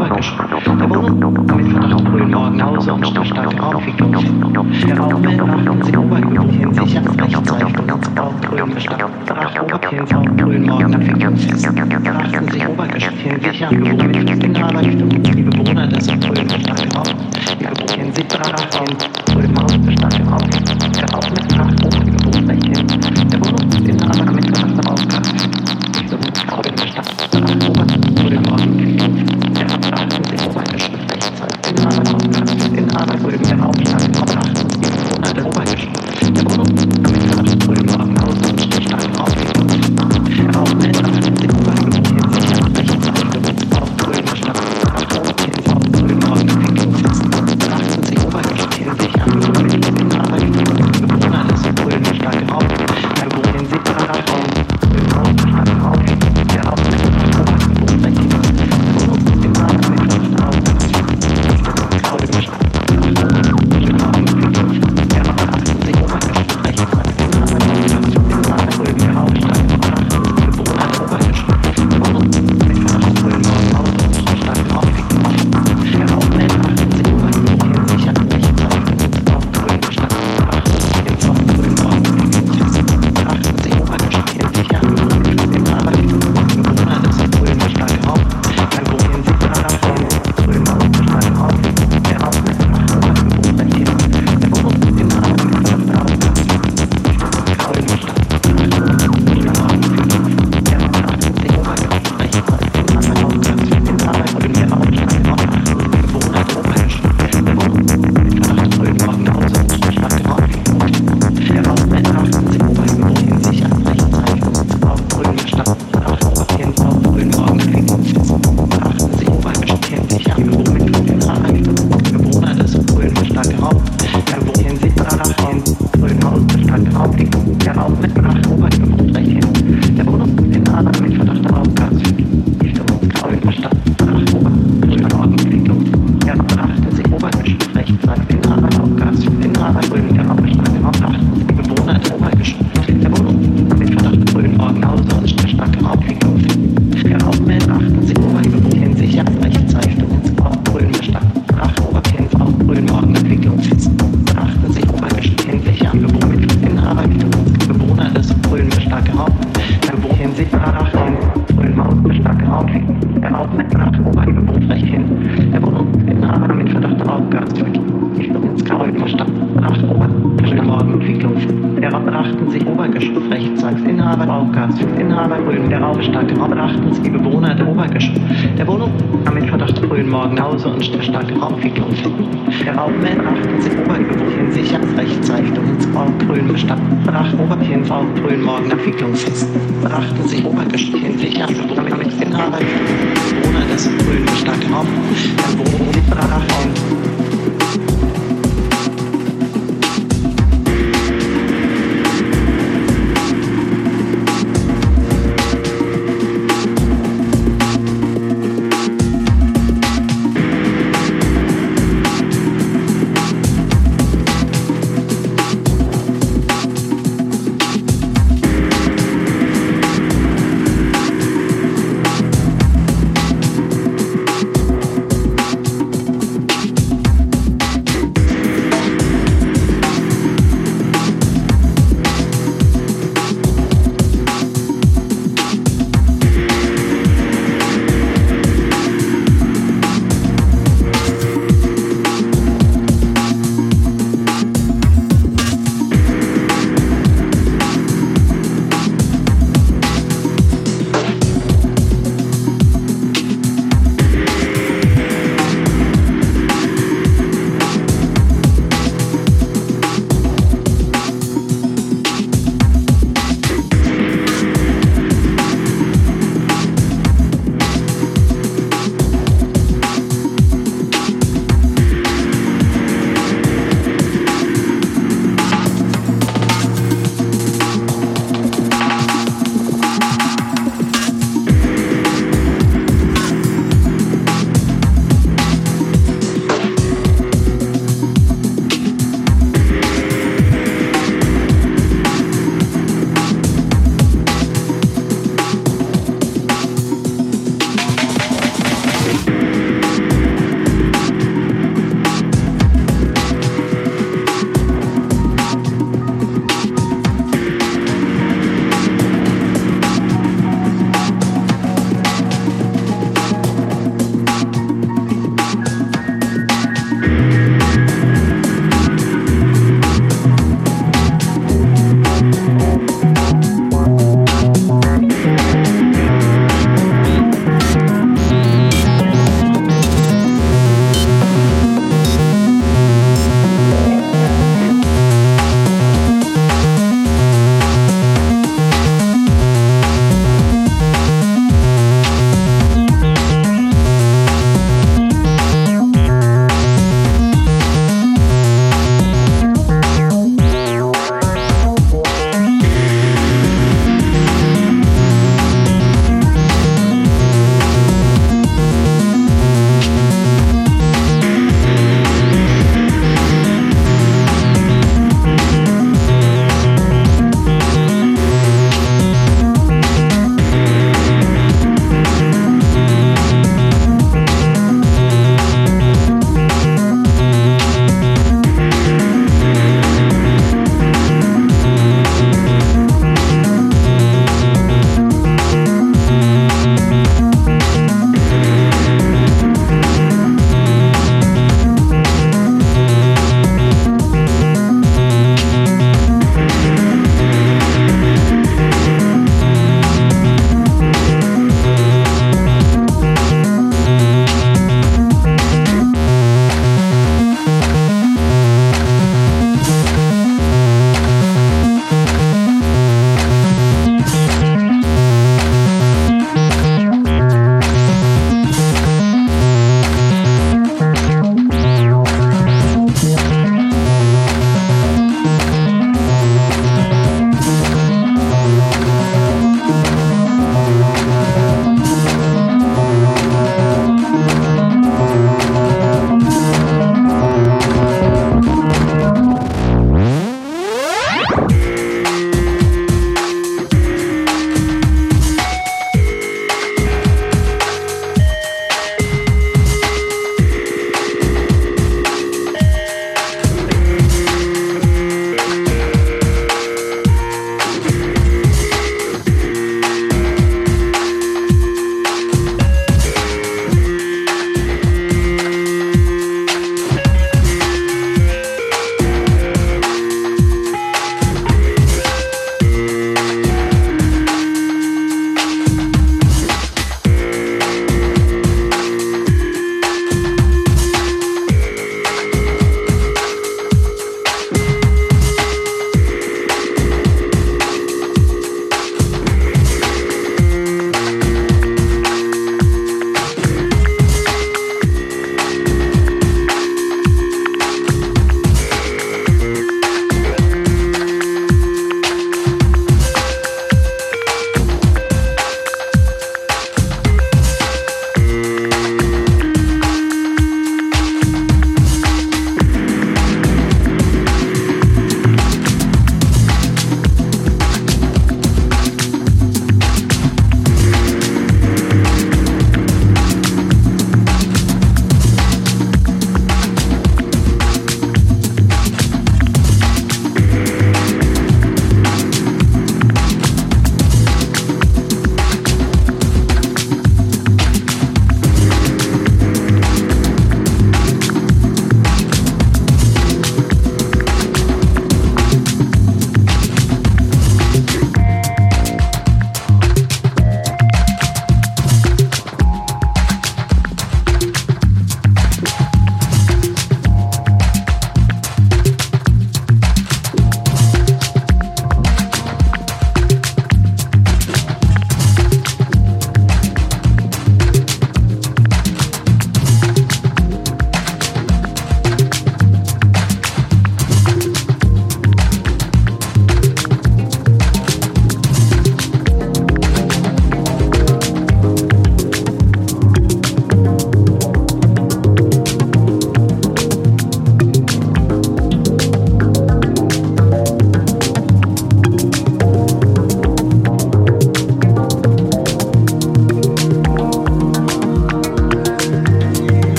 Obergeschoss. Der Wohnung kam mit Verdacht früh morgen nach Hause und startete Raumficklos. Der Raummel machte ins Oberkehlchen sicher rechtzeitig und ins Bauchgrün bestand. Brach Oberkehls auf frühen Morgen nach Ficklos. Brachten sich Obergeschosskehlchen sicher mit den Arbeitsstunden. Die Bewohner des frühen bestand Raum. Die Bewohner sich brach und frühen Morgen bestand Raum. Der Raum mit Brach Obergeschosskehlchen. Der Wohnung in der Arbeit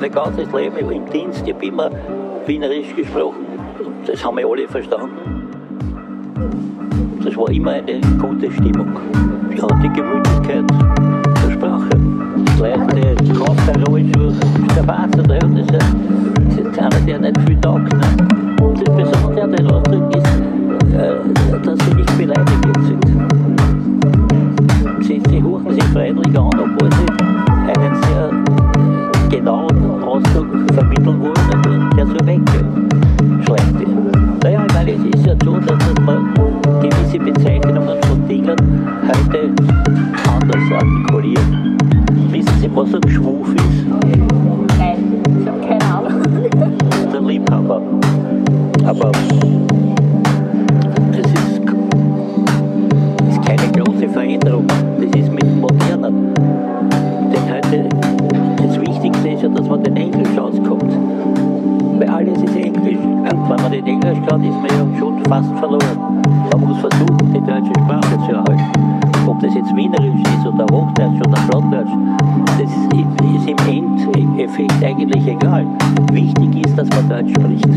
mein ganzes Leben im Dienst, ich habe immer Wienerisch gesprochen. Das haben wir alle verstanden. Das war immer eine gute Stimmung. Ja, die Gemütlichkeit eigentlich egal. Wichtig ist, dass man Deutsch spricht.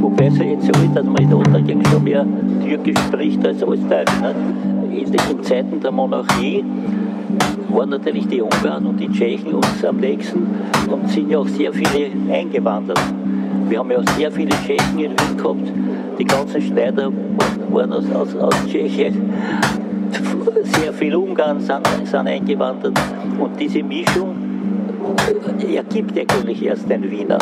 Wobei es ja jetzt so ist, dass man in Untergang schon mehr Türkisch spricht als alles Deutsch. Nicht? In den Zeiten der Monarchie waren natürlich die Ungarn und die Tschechen uns am nächsten und sind ja auch sehr viele eingewandert. Wir haben ja auch sehr viele Tschechen in Wien gehabt. Die ganzen Schneider waren aus, aus, aus Tschechien. Sehr viele Ungarn sind, sind eingewandert. Und diese Mischung ergibt eigentlich erst ein Wiener.